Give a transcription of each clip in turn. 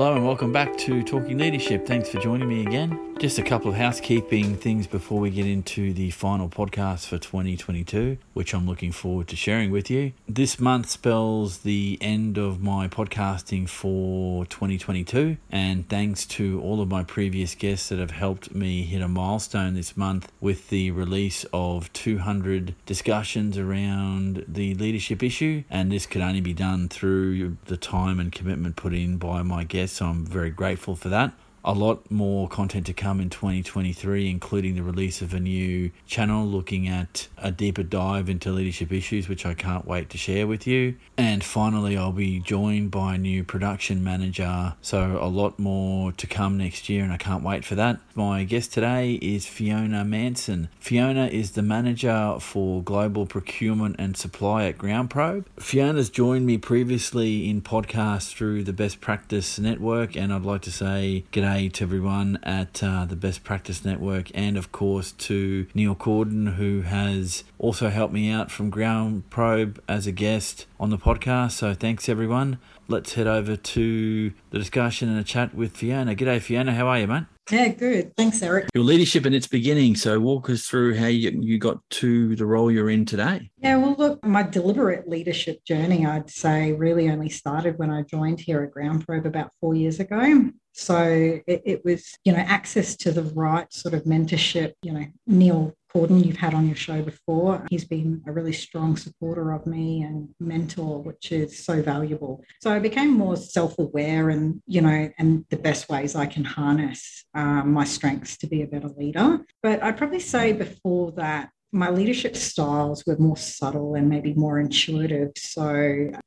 Hello and welcome back to Talking Leadership. Thanks for joining me again. Just a couple of housekeeping things before we get into the final podcast for 2022, which I'm looking forward to sharing with you. This month spells the end of my podcasting for 2022, and thanks to all of my previous guests that have helped me hit a milestone this month with the release of 200 discussions around the leadership issue, and this could only be done through the time and commitment put in by my guests so I'm very grateful for that a lot more content to come in 2023, including the release of a new channel looking at a deeper dive into leadership issues, which I can't wait to share with you. And finally, I'll be joined by a new production manager, so a lot more to come next year, and I can't wait for that. My guest today is Fiona Manson. Fiona is the manager for global procurement and supply at GroundProbe. Fiona's joined me previously in podcasts through the Best Practice Network, and I'd like to say, G'day g'day to everyone at uh, the Best Practice Network, and of course to Neil Corden, who has also helped me out from GroundProbe as a guest on the podcast. So thanks everyone. Let's head over to the discussion and a chat with Fiona. G'day, Fiona. How are you, mate? Yeah, good. Thanks, Eric. Your leadership in its beginning. So, walk us through how you, you got to the role you're in today. Yeah, well, look, my deliberate leadership journey, I'd say, really only started when I joined here at GroundProbe about four years ago. So it, it, was, you know, access to the right sort of mentorship. You know, Neil Corden, you've had on your show before. He's been a really strong supporter of me and mentor, which is so valuable. So I became more self aware and, you know, and the best ways I can harness um, my strengths to be a better leader. But I'd probably say before that, my leadership styles were more subtle and maybe more intuitive. So,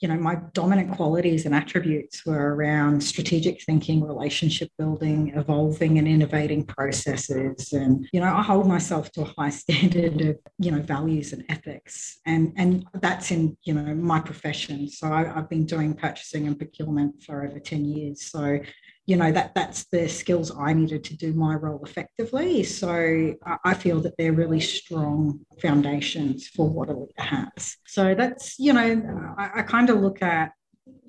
you know, my dominant qualities and attributes were around strategic thinking, relationship building, evolving and innovating processes. And, you know, I hold myself to a high standard of, you know, values and ethics. And, and that's in, you know, my profession. So I, I've been doing purchasing and procurement for over 10 years. So, you know that that's the skills I needed to do my role effectively. So I feel that they're really strong foundations for what a leader has. So that's you know I, I kind of look at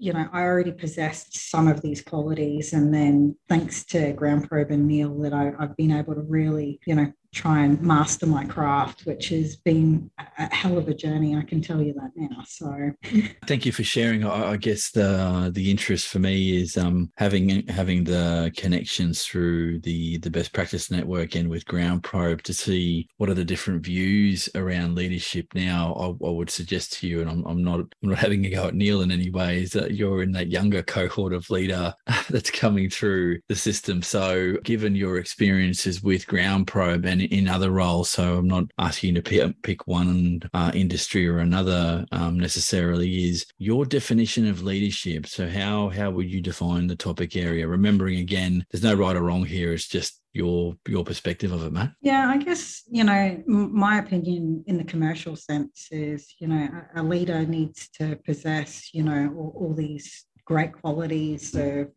you know, I already possessed some of these qualities. And then thanks to Ground Probe and Neil that I, have been able to really, you know, try and master my craft, which has been a hell of a journey. I can tell you that now. So, thank you for sharing. I, I guess the the interest for me is um, having having the connections through the the best practice network and with GroundProbe to see what are the different views around leadership. Now, I, I would suggest to you, and I'm, I'm not I'm not having a go at Neil in any way, is that you're in that younger cohort of leader that's coming through the system. So, given your experiences with GroundProbe and in, other roles. So I'm not asking you to pick, pick one uh, industry or another um, necessarily. Is your definition of leadership? So how how would you define the topic area? Remembering again, there's no right or wrong here. It's just your your perspective of it, Matt? Yeah, I guess you know my opinion in the commercial sense is you know a leader needs to possess you know all, all these great qualities of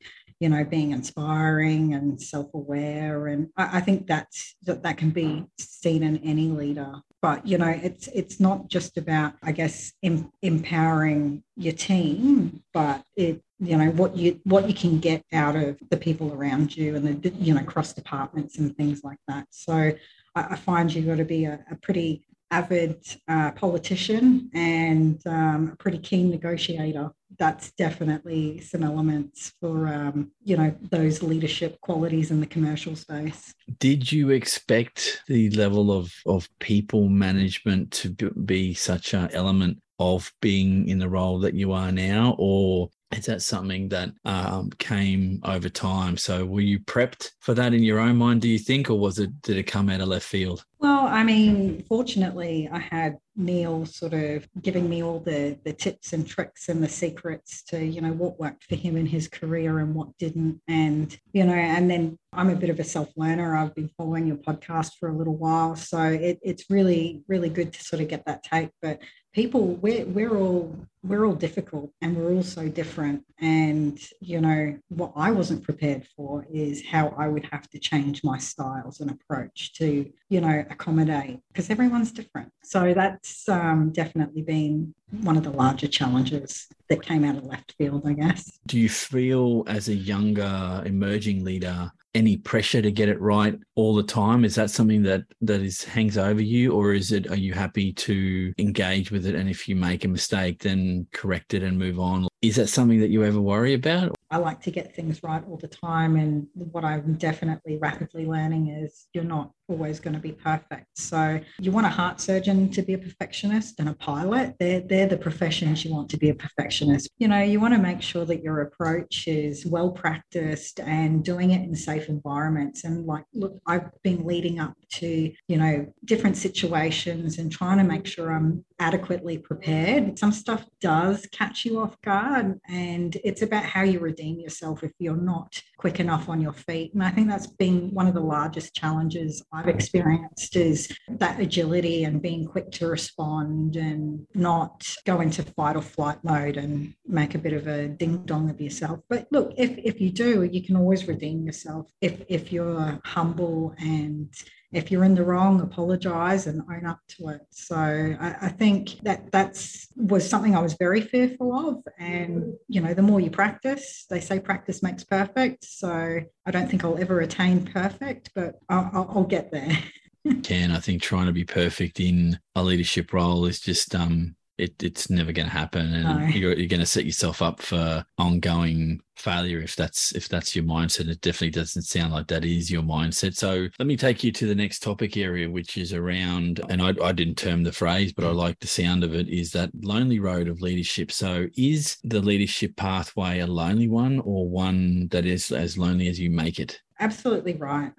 you know, being inspiring and self-aware. And I, I think that's that that can be seen in any leader. But you know, it's it's not just about, I guess, em, empowering your team, but it you know what you what you can get out of the people around you and the you know cross departments and things like that. So I, I find you've got to be a, a pretty avid uh, politician and um, a pretty keen negotiator that's definitely some elements for um, you know those leadership qualities in the commercial space. Did you expect the level of of people management to be such an element of being in the role that you are now, or is that something that um, came over time? So were you prepped for that in your own mind, do you think, or was it did it come out of left field? Well, I mean, fortunately, I had Neil sort of giving me all the the tips and tricks and the secrets to you know what worked for him in his career and what didn't, and you know, and then I'm a bit of a self learner. I've been following your podcast for a little while, so it, it's really really good to sort of get that take. But people we're we're all we're all difficult and we're all so different. And you know what i wasn't prepared for is how i would have to change my styles and approach to you know accommodate because everyone's different. So that's um, definitely been one of the larger challenges that came out of left field i guess. Do you feel as a younger emerging leader any pressure to get it right all the time? Is that something that that is hangs over you or is it are you happy to engage with it and if you make a mistake then correct it and move on is that something that you ever worry about I like to get things right all the time. And what I'm definitely rapidly learning is you're not always going to be perfect. So you want a heart surgeon to be a perfectionist and a pilot. They're, they're the professions you want to be a perfectionist. You know, you want to make sure that your approach is well practiced and doing it in safe environments. And like, look, I've been leading up to, you know, different situations and trying to make sure I'm adequately prepared. Some stuff does catch you off guard and it's about how you redeem yourself if you're not quick enough on your feet. And I think that's been one of the largest challenges I've experienced is that agility and being quick to respond and not go into fight or flight mode and make a bit of a ding dong of yourself. But look, if if you do, you can always redeem yourself if if you're humble and if you're in the wrong, apologize and own up to it. So I, I, think that that's was something I was very fearful of. And you know, the more you practice, they say practice makes perfect. So I don't think I'll ever attain perfect, but I'll, I'll, I'll get there. Can I think trying to be perfect in a leadership role is just um it, it's never going to happen. And no. you're, you're going to set yourself up for ongoing failure if that's if that's your mindset. It definitely doesn't sound like that is your mindset. So let me take you to the next topic area which is around and I, I didn't term the phrase but i like the sound of it is that lonely road of leadership. So is the leadership pathway a lonely one or one that is as lonely as you make it? Absolutely right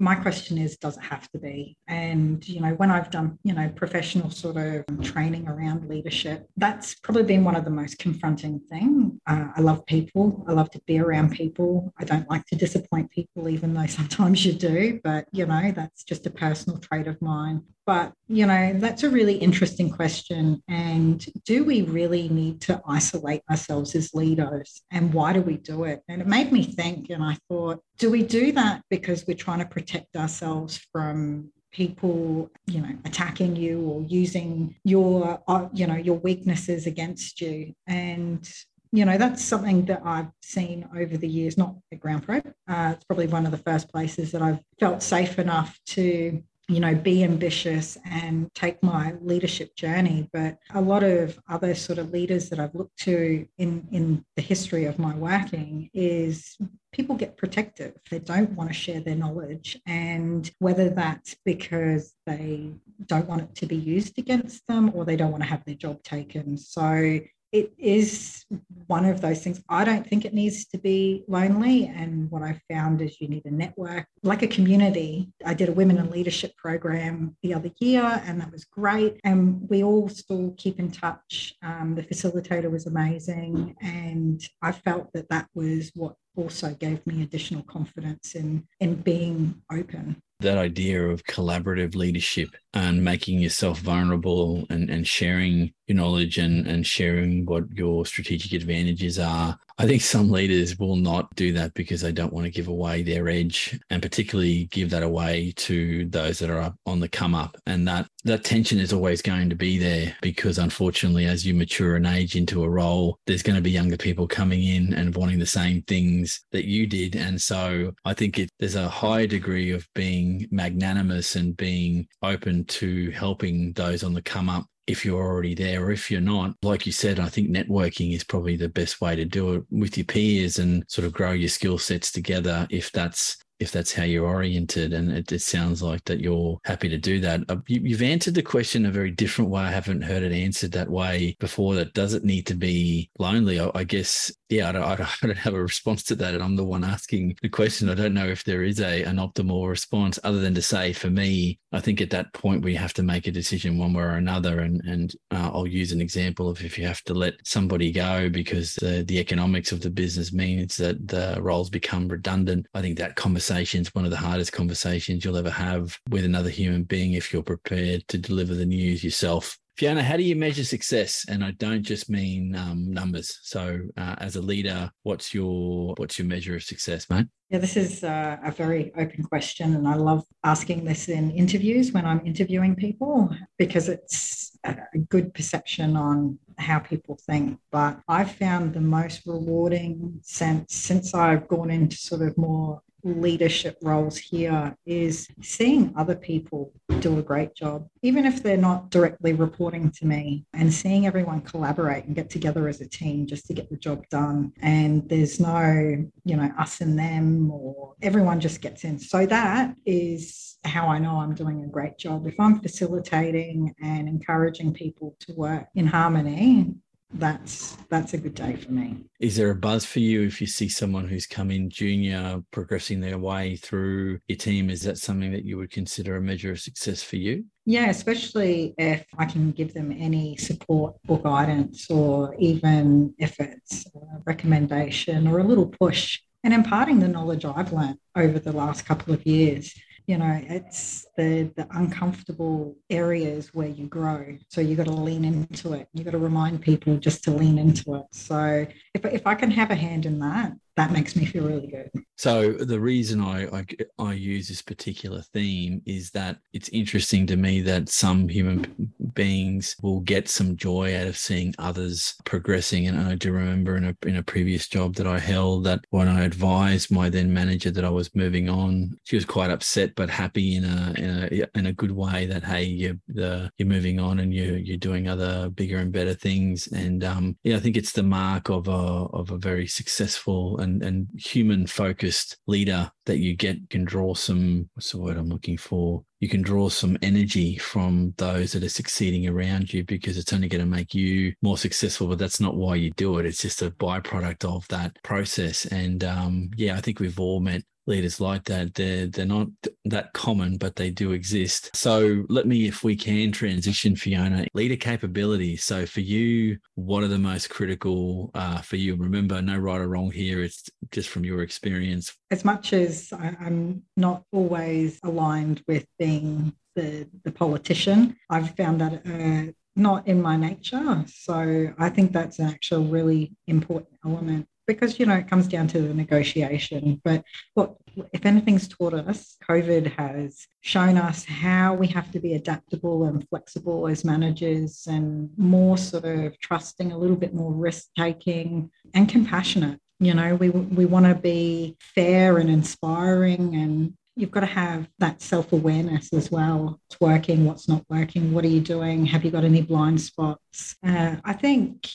my question is does it have to be? And you know when i've done you know professional sort of training around leadership that's probably been one of the most confronting thing. Uh, i love people. I love to be around people. I don't like to disappoint people even though sometimes you do. But you know that's just a personal trait of mine but, you know, that's a really interesting question. And do we really need to isolate ourselves as leaders? And why do we do it? And it made me think, and I thought, do we do that because we're trying to protect ourselves from people you know attacking you or using your uh, you know your weaknesses against you and you know that's something that i've seen over the years not at GroundProbe uh, it's probably one of the first places that i've felt safe enough to you know, be ambitious and take my leadership journey. But a lot of other sort of leaders that I've looked to in, in the history of my working is people get protective. They don't want to share their knowledge. And whether that's because they don't want it to be used against them or they don't want to have their job taken. So it is one of those things. I don't think it needs to be lonely. And what I found is you need a network, like a community. I did a women in leadership program the other year, and that was great. And we all still keep in touch. Um, the facilitator was amazing. And I felt that that was what also gave me additional confidence in, in being open that idea of collaborative leadership and making yourself vulnerable and, and sharing your knowledge and, and sharing what your strategic advantages are. I think some leaders will not do that because they don't want to give away their edge and particularly give that away to those that are on the come up. And that that tension is always going to be there because unfortunately as you mature and age into a role, there's going to be younger people coming in and wanting the same things that you did. And so I think it, there's a high degree of being magnanimous and being open to helping those on the come up if you're already there or if you're not. Like you said, I think networking is probably the best way to do it with your peers and sort of grow your skill sets together if that's if that's how you're oriented and it, it, sounds like that you're happy to do that. Uh, you, have answered the question a very different way. I haven't heard it answered that way before. That does it need to be lonely. I, I guess yeah I don't, I don't, have a response to that and i'm the one asking the question. I don't know if there is a an optimal response other than to say for me i think at that point we have to make a decision one way or another and and uh, i'll use an example of if you have to let somebody go because the, the economics of the business means that the roles become redundant. I think that conversation conversations, one of the hardest conversations you'll ever have with another human being if you're prepared to deliver the news yourself. Fiona, how do you measure success? And I don't just mean um, numbers. So, uh, as a leader, what's your what's your measure of success, mate? Yeah, this is uh, a very open question, and I love asking this in interviews when I'm interviewing people because it's a good perception on how people think. But I've found the most rewarding sense since I've gone into sort of more leadership roles here is seeing other people do a great job, even if they're not directly reporting to me, and seeing everyone collaborate and get together as a team just to get the job done. And there's no, you know, us and them, or everyone just gets in. So that is how I know I'm doing a great job. If I'm facilitating and encouraging people to work in harmony, that's that's a good day for me. Is there a buzz for you if you see someone who's come in junior progressing their way through your team? Is that something that you would consider a measure of success for you? Yeah, especially if I can give them any support or guidance, or even it's a recommendation or a little push, and imparting the knowledge I've learned over the last couple of years you know it's the the uncomfortable areas where you grow. So you got to lean into it. You got to remind people just to lean into it. So if, if i can have a hand in that that makes me feel really good. So the reason I, I, I use this particular theme is that it's interesting to me that some human beings will get some joy out of seeing others progressing. And I do remember in a in a previous job that I held that when I advised my then manager that I was moving on, she was quite upset but happy in a in a in a good way that hey you're the you're moving on and you you're doing other bigger and better things. And um, yeah, I think it's the mark of a of a very successful and, and human focused leader that you get can draw some what's the word I'm looking for? You can draw some energy from those that are succeeding around you because it's only going to make you more successful. But that's not why you do it. It's just a byproduct of that process. And um, yeah, I think we've all met leaders like that. They're they're not that common, but they do exist. So let me, if we can, transition Fiona leader capability. So for you, what are the most critical uh, for you? Remember, no right or wrong here. It's just from your experience. As much as I, I'm not always aligned with being the the politician, I've found that. Uh, not in my nature. So I think that's an actual really important element because you know it comes down to the negotiation. But what if anything's taught us covid has shown us how we have to be adaptable and flexible as managers and more sort of trusting a little bit more risk taking and compassionate. You know we we want to be fair and inspiring and you've got to have that self-awareness as well. What's working what's not working what are you doing? Have you got any blind spots? Uh, i think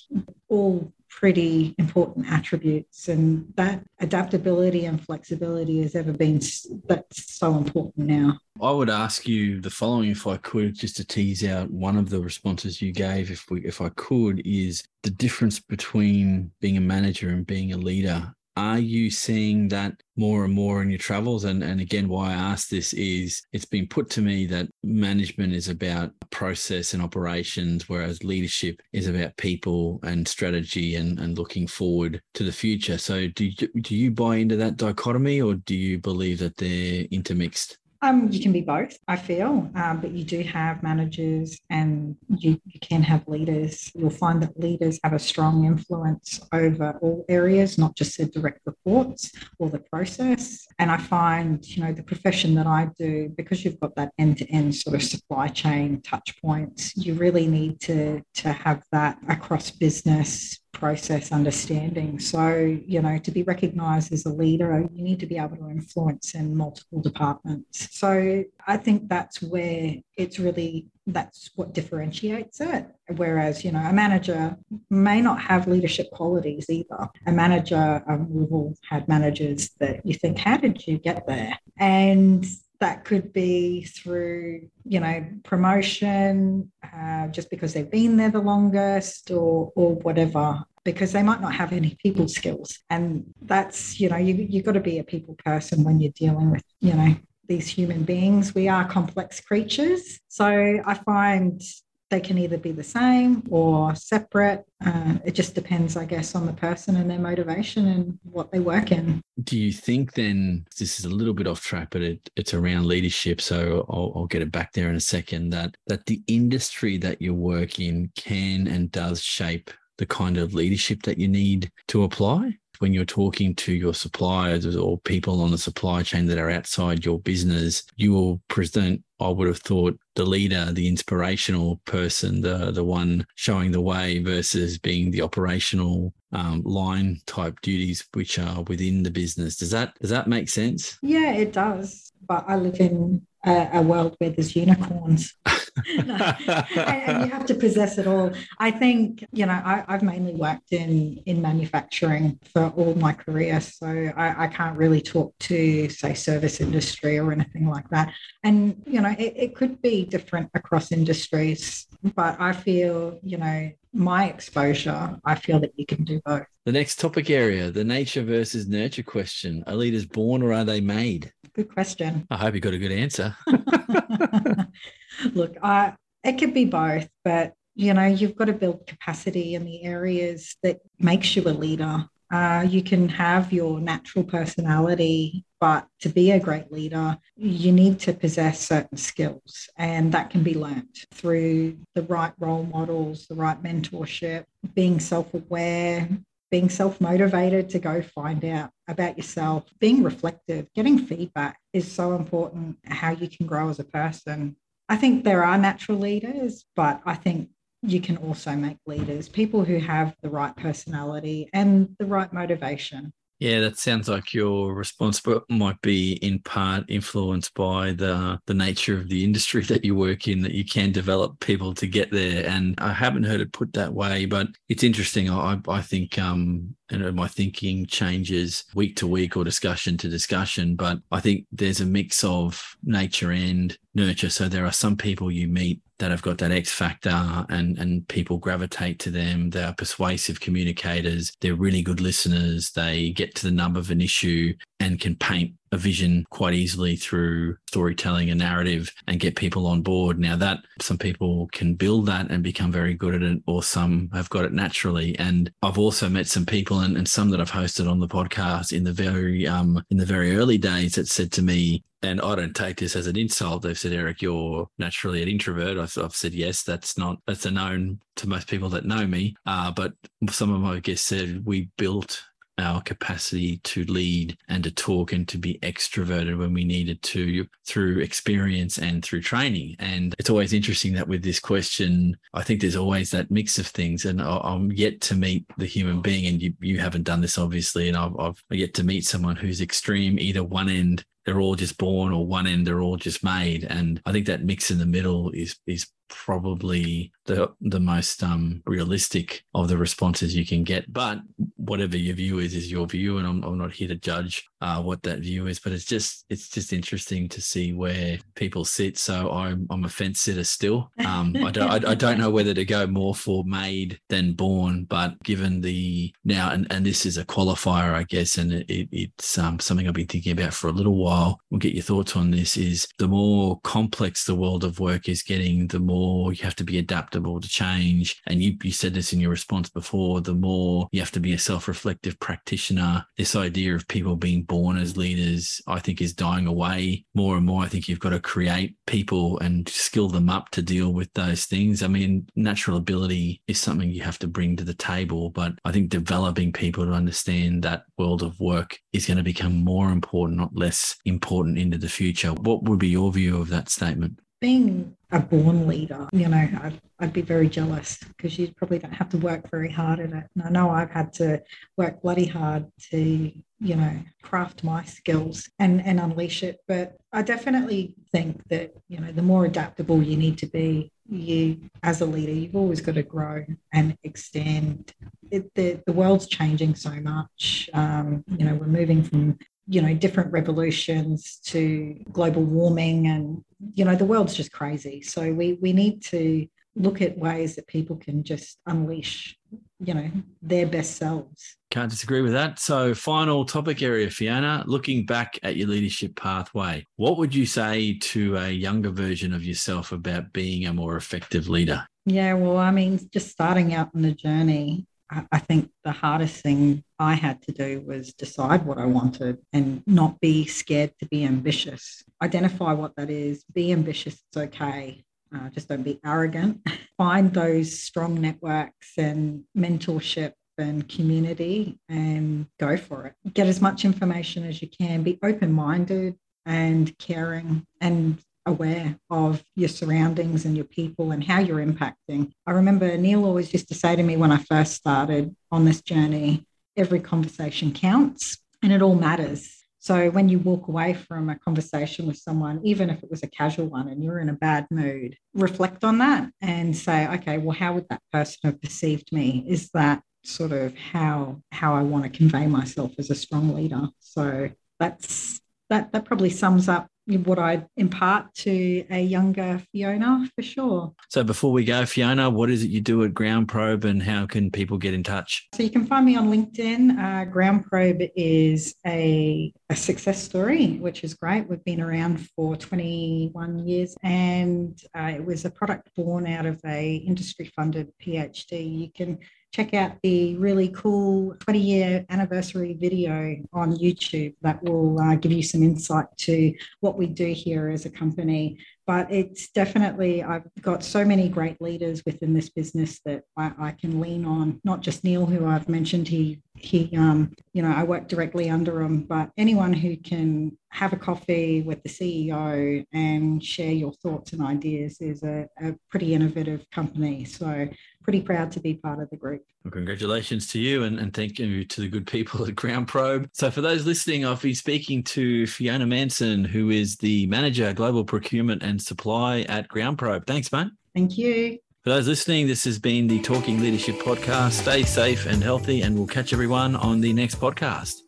all pretty important attributes and that adaptability and flexibility has ever been that's so important now. I would ask you the following if i could just to tease out one of the responses you gave if we if i could is the difference between being a manager and being a leader are you seeing that more and more in your travels? And, and again, why I ask this is it's been put to me that management is about process and operations, whereas leadership is about people and strategy and, and looking forward to the future. So do do you buy into that dichotomy or do you believe that they're intermixed? Um, you can be both, I feel, um, but you do have managers and you, you can have leaders. You'll find that leaders have a strong influence over all areas, not just the direct reports or the process. And I find, you know, the profession that I do, because you've got that end to end sort of supply chain touch points, you really need to, to have that across business, process understanding. So, you know, to be recognized as a leader, you need to be able to influence in multiple departments. So, I think that's where it's really that's what differentiates it. Whereas, you know, a manager may not have leadership qualities either. A manager, um, we've all had managers that you think, how did you get there? And that could be through you know promotion uh, just because they've been there the longest or or whatever because they might not have any people skills. And that's you know you, you've got to be a people person when you're dealing with you know these human beings. We are complex creatures. So i find they can either be the same or separate. Uh, it just depends, I guess, on the person and their motivation and what they work in. Do you think then this is a little bit off track, but it, it's around leadership, so I'll, I'll get it back there in a second. That that the industry that you work in can and does shape the kind of leadership that you need to apply when you're talking to your suppliers or people on the supply chain that are outside your business, you will present, I would have thought, the leader, the inspirational person, the the one showing the way versus being the operational um, line type duties which are within the business. Does that does that make sense? Yeah, it does. But I live in a, a world where there's unicorns. and, and, you have to possess it all. I think, you know, I, have mainly worked in in manufacturing for all my career, so I, I, can't really talk to, say, service industry or anything like that. And you know, it, it could be different across industries, but I feel, you know, my exposure, I feel that you can do both. The next topic area, the nature versus nurture question. Are leaders born or are they made? Good question. I hope you got a good answer. Look, I, it could be both, but you know, you've got to build capacity in the areas that makes you a leader. Uh, you can have your natural personality, but to be a great leader, you need to possess certain skills, and that can be learnt through the right role models, the right mentorship, being self-aware, being self motivated to go find out about yourself, being reflective, getting feedback is so important how you can grow as a person. I think there are natural leaders, but I think you can also make leaders, people who have the right personality and the right motivation. Yeah, that sounds like your response, might be in part influenced by the the nature of the industry that you work in. That you can develop people to get there, and I haven't heard it put that way, but it's interesting. I I think um and uh, my thinking changes week to week or discussion to discussion. But I think there's a mix of nature and nurture. So there are some people you meet that have got that X factor and and people gravitate to them. They are persuasive communicators. They're really good listeners. They get to the nub of an issue and can paint a vision quite easily through storytelling and narrative and get people on board. Now that some people can build that and become very good at it, or some have got it naturally. And I've also met some people and, and some that I've hosted on the podcast in the very um in the very early days that said to me, and I don't take this as an insult. They've said, Eric, you're naturally an introvert. I've, I've said, yes, that's not, that's a known to most people that know me. Uh, but some of my guests said we built our capacity to lead and to talk and to be extroverted when we needed to through experience and through training. And it's always interesting that with this question, I think there's always that mix of things. And I'm yet to meet the human being, and you, you haven't done this obviously. And I've, I've yet to meet someone who's extreme, either one end they're all just born or one end they're all just made and i think that mix in the middle is is probably the the most um, realistic of the responses you can get. But whatever your view is, is your view, and I'm, I'm not here to judge uh, what that view is. But it's just it's just interesting to see where people sit. So I'm I'm a fence sitter still. Um, I don't I, I, don't know whether to go more for made than born, but given the now and and this is a qualifier, I guess, and it, it, it's um, something I've been thinking about for a little while. We'll get your thoughts on this. Is the more complex the world of work is getting, the more you have to be adaptable to change. And you, you said this in your response before, the more you have to be a self-reflective practitioner. This idea of people being born as leaders, I think is dying away more and more. I think you've got to create people and skill them up to deal with those things. I mean, natural ability is something you have to bring to the table, but I think developing people to understand that world of work is going to become more important, not less important into the future. What would be your view of that statement? being a born leader, you know, I'd, I'd be very jealous because you probably don't have to work very hard at it. And I know I've had to work bloody hard to, you know, craft my skills and, and unleash it. But I definitely think that, you know, the more adaptable you need to be, you as a leader, you've always got to grow and extend. It, the, the world's changing so much. Um, you know, we're moving from you know different revolutions to global warming and you know the world's just crazy. So we we need to look at ways that people can just unleash you know their best selves. Can't disagree with that. So final topic area fiona looking back at your leadership pathway what would you say to a younger version of yourself about being a more effective leader? Yeah, well, I mean, just starting out on the journey, I think the hardest thing I had to do was decide what I wanted and not be scared to be ambitious. Identify what that is, be ambitious, it's okay. Uh, just don't be arrogant. Find those strong networks and mentorship and community and go for it. Get as much information as you can, be open minded and caring and aware of your surroundings and your people and how you're impacting. I remember Neil always used to say to me when I first started on this journey every conversation counts and it all matters. So when you walk away from a conversation with someone, even if it was a casual one and you're in a bad mood, reflect on that and say, okay, well, how would that person have perceived me? Is that sort of how how I want to convey myself as a strong leader? So that's that that probably sums up what I impart to a younger Fiona for sure. So before we go, Fiona, what is it you do at Ground Probe and how can people get in touch? So you can find me on LinkedIn. Uh, Ground Probe is a, a success story, which is great. We've been around for 21 years and uh, it was a product born out of a industry funded PhD. You can check out the really cool 20 year anniversary video on YouTube that will uh, give you some insight to what we do here as a company. But it's definitely, I've got so many great leaders within this business that I, I can lean on, not just Neil, who I've mentioned, he, he um, you know, I work directly under him, but anyone who can have a coffee with the CEO and share your thoughts and ideas is a, a pretty innovative company. So pretty proud to be part of the group. Well, congratulations to you and, and thank you to the good people at Ground Probe. So, for those listening, I'll be speaking to Fiona Manson, who is the Manager Global Procurement and Supply at Ground Probe. Thanks, mate. Thank you. For those listening, this has been the Talking Leadership podcast. Stay safe and healthy, and we'll catch everyone on the next podcast.